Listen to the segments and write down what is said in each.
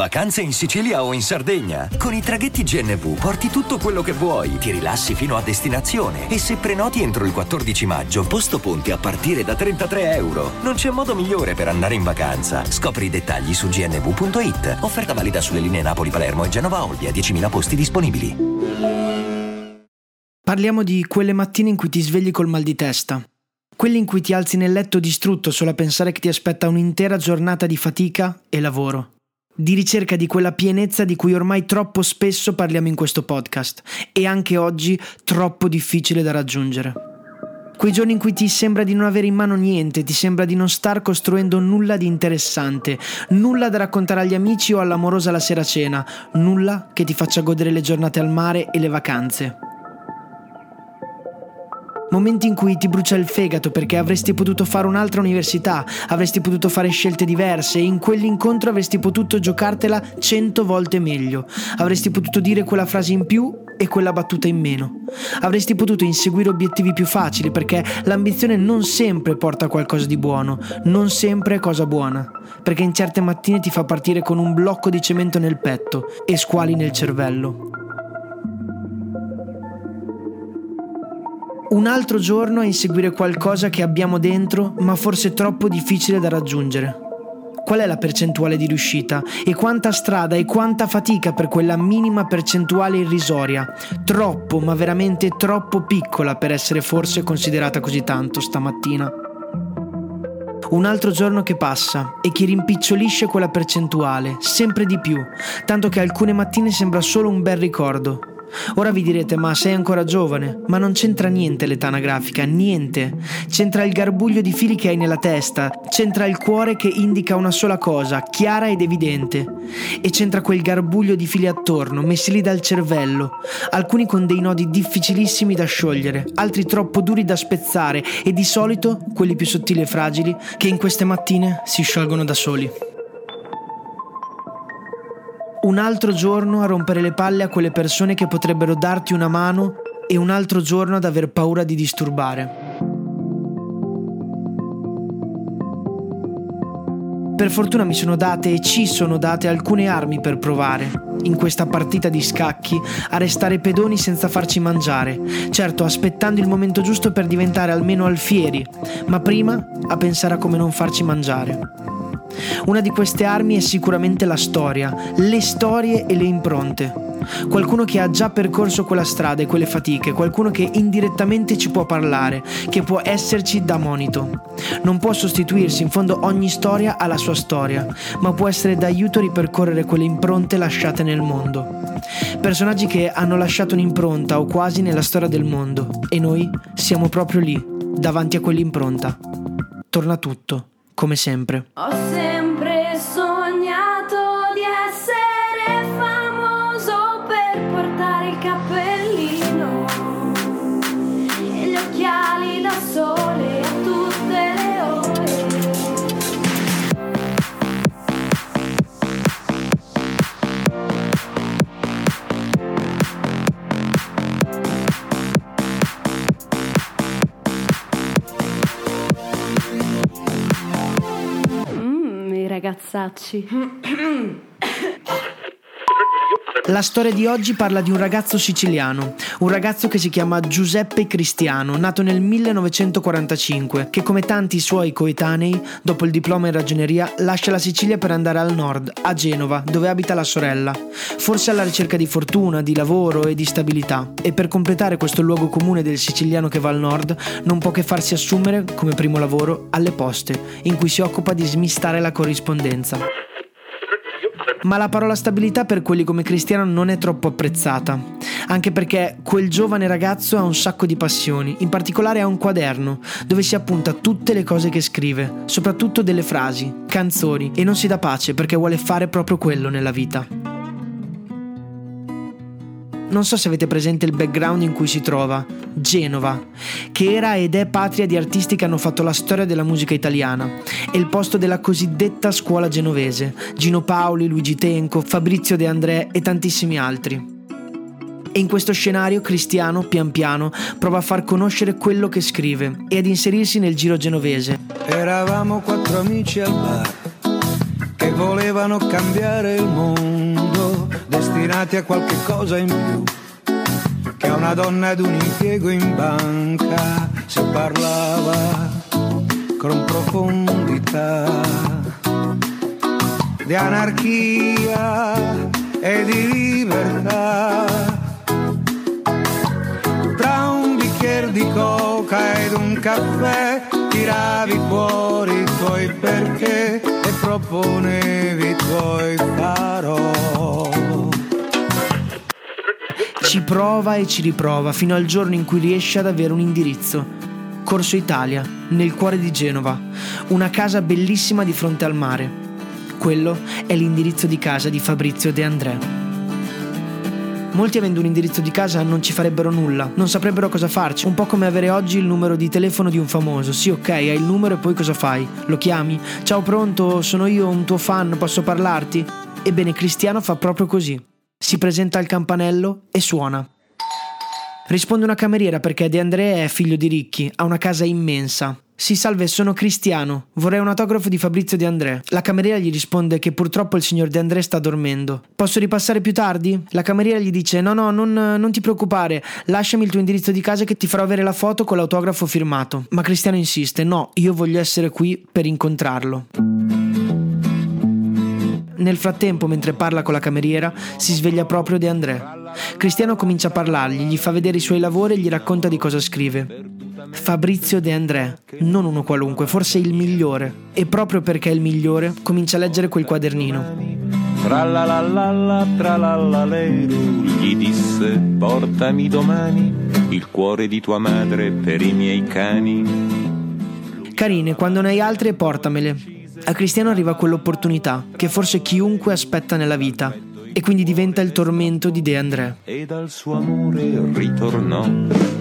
Vacanze in Sicilia o in Sardegna? Con i traghetti GNV porti tutto quello che vuoi, ti rilassi fino a destinazione e se prenoti entro il 14 maggio, posto ponti a partire da 33 euro. Non c'è modo migliore per andare in vacanza. Scopri i dettagli su gnv.it. Offerta valida sulle linee Napoli-Palermo e Genova-Olbia, 10.000 posti disponibili. Parliamo di quelle mattine in cui ti svegli col mal di testa. Quelli in cui ti alzi nel letto distrutto solo a pensare che ti aspetta un'intera giornata di fatica e lavoro di ricerca di quella pienezza di cui ormai troppo spesso parliamo in questo podcast e anche oggi troppo difficile da raggiungere. Quei giorni in cui ti sembra di non avere in mano niente, ti sembra di non star costruendo nulla di interessante, nulla da raccontare agli amici o all'amorosa la sera cena, nulla che ti faccia godere le giornate al mare e le vacanze. Momenti in cui ti brucia il fegato perché avresti potuto fare un'altra università, avresti potuto fare scelte diverse e in quell'incontro avresti potuto giocartela cento volte meglio. Avresti potuto dire quella frase in più e quella battuta in meno. Avresti potuto inseguire obiettivi più facili perché l'ambizione non sempre porta qualcosa di buono, non sempre è cosa buona, perché in certe mattine ti fa partire con un blocco di cemento nel petto e squali nel cervello. Un altro giorno a inseguire qualcosa che abbiamo dentro, ma forse troppo difficile da raggiungere. Qual è la percentuale di riuscita? E quanta strada e quanta fatica per quella minima percentuale irrisoria? Troppo, ma veramente troppo piccola per essere forse considerata così tanto stamattina. Un altro giorno che passa e chi rimpicciolisce quella percentuale, sempre di più, tanto che alcune mattine sembra solo un bel ricordo, Ora vi direte, ma sei ancora giovane? Ma non c'entra niente l'età anagrafica, niente. C'entra il garbuglio di fili che hai nella testa, c'entra il cuore che indica una sola cosa, chiara ed evidente. E c'entra quel garbuglio di fili attorno, messi lì dal cervello, alcuni con dei nodi difficilissimi da sciogliere, altri troppo duri da spezzare e di solito quelli più sottili e fragili che in queste mattine si sciolgono da soli. Un altro giorno a rompere le palle a quelle persone che potrebbero darti una mano e un altro giorno ad aver paura di disturbare. Per fortuna mi sono date e ci sono date alcune armi per provare, in questa partita di scacchi, a restare pedoni senza farci mangiare, certo aspettando il momento giusto per diventare almeno alfieri, ma prima a pensare a come non farci mangiare. Una di queste armi è sicuramente la storia, le storie e le impronte. Qualcuno che ha già percorso quella strada e quelle fatiche, qualcuno che indirettamente ci può parlare, che può esserci da monito. Non può sostituirsi, in fondo ogni storia ha la sua storia, ma può essere d'aiuto a ripercorrere quelle impronte lasciate nel mondo. Personaggi che hanno lasciato un'impronta o quasi nella storia del mondo e noi siamo proprio lì, davanti a quell'impronta. Torna tutto come sempre. Ho sempre sognato Versace. La storia di oggi parla di un ragazzo siciliano, un ragazzo che si chiama Giuseppe Cristiano, nato nel 1945, che come tanti suoi coetanei, dopo il diploma in ragioneria, lascia la Sicilia per andare al nord, a Genova, dove abita la sorella, forse alla ricerca di fortuna, di lavoro e di stabilità. E per completare questo luogo comune del siciliano che va al nord, non può che farsi assumere come primo lavoro alle poste, in cui si occupa di smistare la corrispondenza. Ma la parola stabilità per quelli come Cristiano non è troppo apprezzata, anche perché quel giovane ragazzo ha un sacco di passioni, in particolare ha un quaderno dove si appunta tutte le cose che scrive, soprattutto delle frasi, canzoni e non si dà pace perché vuole fare proprio quello nella vita. Non so se avete presente il background in cui si trova, Genova, che era ed è patria di artisti che hanno fatto la storia della musica italiana, è il posto della cosiddetta scuola genovese, Gino Paoli, Luigi Tenco, Fabrizio De André e tantissimi altri. E in questo scenario Cristiano, pian piano, prova a far conoscere quello che scrive e ad inserirsi nel giro genovese. Eravamo quattro amici al bar che volevano cambiare il mondo, destinati a qualche cosa in più. Che a una donna ad un impiego in banca si parlava con profondità di anarchia e di libertà. Tra un bicchiere di coca ed un caffè tiravi fuori i tuoi perché e proponevi prova e ci riprova fino al giorno in cui riesce ad avere un indirizzo. Corso Italia, nel cuore di Genova, una casa bellissima di fronte al mare. Quello è l'indirizzo di casa di Fabrizio De André. Molti avendo un indirizzo di casa non ci farebbero nulla, non saprebbero cosa farci, un po' come avere oggi il numero di telefono di un famoso. Sì, ok, hai il numero e poi cosa fai? Lo chiami? Ciao pronto, sono io un tuo fan, posso parlarti? Ebbene, Cristiano fa proprio così. Si presenta al campanello e suona. Risponde una cameriera perché De André è figlio di ricchi, ha una casa immensa. Sì, salve, sono Cristiano. Vorrei un autografo di Fabrizio De André. La cameriera gli risponde che purtroppo il signor De André sta dormendo. Posso ripassare più tardi? La cameriera gli dice: No, no, non, non ti preoccupare. Lasciami il tuo indirizzo di casa che ti farò avere la foto con l'autografo firmato. Ma Cristiano insiste: No, io voglio essere qui per incontrarlo. Nel frattempo, mentre parla con la cameriera, si sveglia proprio De André. Cristiano comincia a parlargli, gli fa vedere i suoi lavori e gli racconta di cosa scrive. Fabrizio De André, non uno qualunque, forse il migliore. E proprio perché è il migliore, comincia a leggere quel quadernino. Tra la la la la, tra la la leru, gli disse portami domani il cuore di tua madre per i miei cani. Carine, quando ne hai altre portamele. A Cristiano arriva quell'opportunità che forse chiunque aspetta nella vita e quindi diventa il tormento di De André. E dal suo amore ritornò.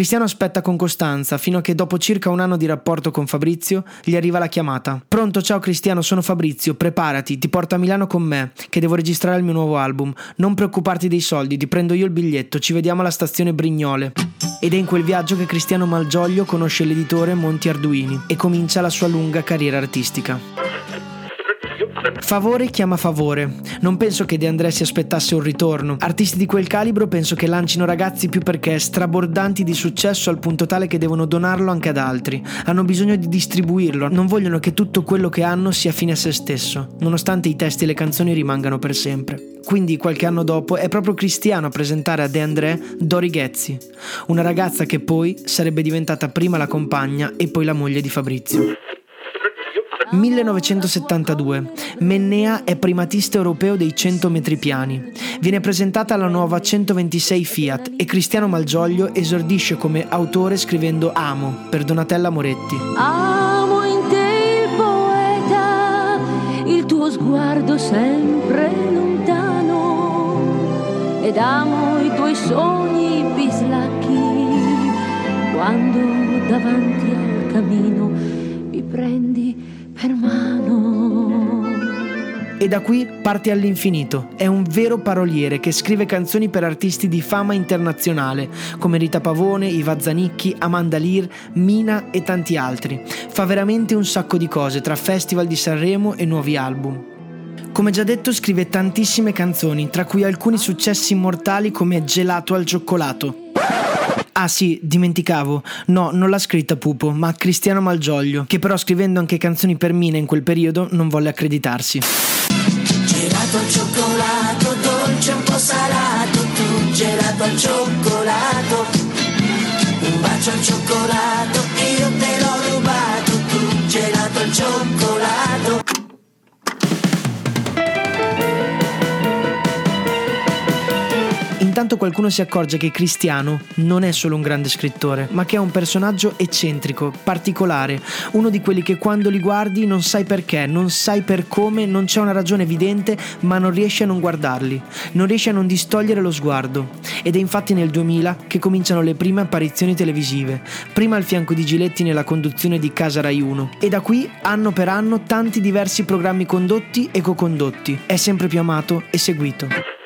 Cristiano aspetta con costanza fino a che dopo circa un anno di rapporto con Fabrizio gli arriva la chiamata. Pronto, ciao Cristiano, sono Fabrizio, preparati, ti porto a Milano con me, che devo registrare il mio nuovo album. Non preoccuparti dei soldi, ti prendo io il biglietto, ci vediamo alla stazione Brignole. Ed è in quel viaggio che Cristiano Malgioglio conosce l'editore Monti Arduini e comincia la sua lunga carriera artistica. Favore chiama favore. Non penso che De André si aspettasse un ritorno. Artisti di quel calibro penso che lancino ragazzi più perché strabordanti di successo al punto tale che devono donarlo anche ad altri. Hanno bisogno di distribuirlo, non vogliono che tutto quello che hanno sia fine a se stesso, nonostante i testi e le canzoni rimangano per sempre. Quindi qualche anno dopo è proprio Cristiano a presentare a De André Dori Ghezzi, una ragazza che poi sarebbe diventata prima la compagna e poi la moglie di Fabrizio. 1972. Mennea è primatista europeo dei 100 metri piani. Viene presentata la nuova 126 Fiat e Cristiano Malgioglio esordisce come autore scrivendo Amo per Donatella Moretti. Amo in te il poeta, il tuo sguardo sempre lontano ed amo i tuoi sogni bislacchi quando davanti al camino mi prendi. E da qui parte all'infinito. È un vero paroliere che scrive canzoni per artisti di fama internazionale, come Rita Pavone, Iva Zanicchi, Amanda Lear, Mina e tanti altri. Fa veramente un sacco di cose tra festival di Sanremo e nuovi album. Come già detto scrive tantissime canzoni, tra cui alcuni successi immortali come Gelato al cioccolato. Ah sì, dimenticavo. No, non l'ha scritta Pupo, ma Cristiano Malgioglio, che però scrivendo anche canzoni per Mina in quel periodo non volle accreditarsi. Gelato al cioccolato, dolce un po' salato, tu gelato al cioccolato, un bacio al cioccolato, In Intanto qualcuno si accorge che Cristiano non è solo un grande scrittore, ma che è un personaggio eccentrico, particolare, uno di quelli che quando li guardi non sai perché, non sai per come, non c'è una ragione evidente, ma non riesci a non guardarli, non riesci a non distogliere lo sguardo. Ed è infatti nel 2000 che cominciano le prime apparizioni televisive, prima al fianco di Giletti nella conduzione di Casa Rai 1 e da qui anno per anno tanti diversi programmi condotti e co-condotti. È sempre più amato e seguito.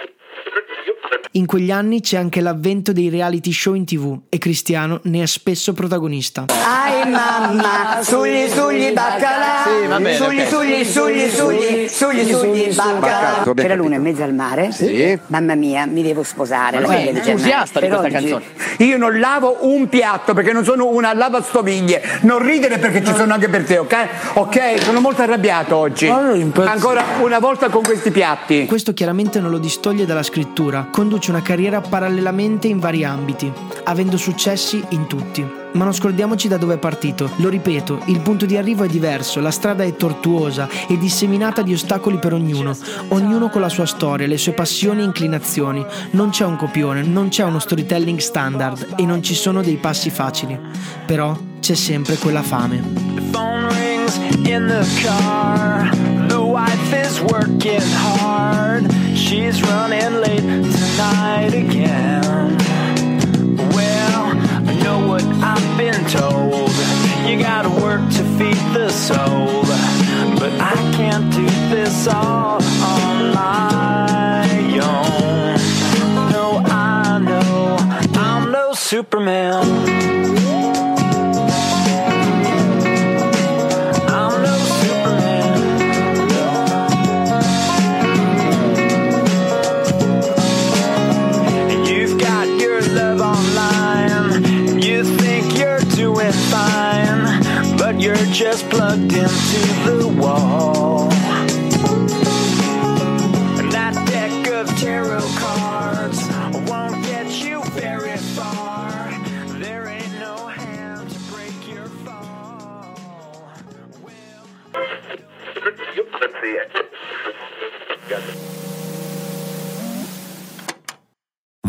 In quegli anni c'è anche l'avvento dei reality show in tv e Cristiano ne è spesso protagonista. Ai mamma, sugli sugli baccalà, Sì, va bene, sugli ok. sugli sugli sugli sugli sugli baccalà. C'era l'una in mezzo al mare, Sì. mamma mia, mi devo sposare. Ma gennaio. entusiasta di Per questa canzone. Io non lavo un piatto perché non sono una lavastoviglie. Non ridere perché ci sono anche per te, ok? Ok, sono molto arrabbiato oggi. Ancora una volta con questi piatti. Questo chiaramente non lo distoglie dalla scrittura, conduce una carriera parallelamente in vari ambiti, avendo successi in tutti. Ma non scordiamoci da dove è partito. Lo ripeto, il punto di arrivo è diverso, la strada è tortuosa e disseminata di ostacoli per ognuno, ognuno con la sua storia, le sue passioni e inclinazioni. Non c'è un copione, non c'è uno storytelling standard e non ci sono dei passi facili. Però c'è sempre quella fame. rings in the car. The wife is working hard. She's running late tonight again. Well, I know what I've been told. You gotta work to feed the soul. But I can't do this all just plugged into the wall.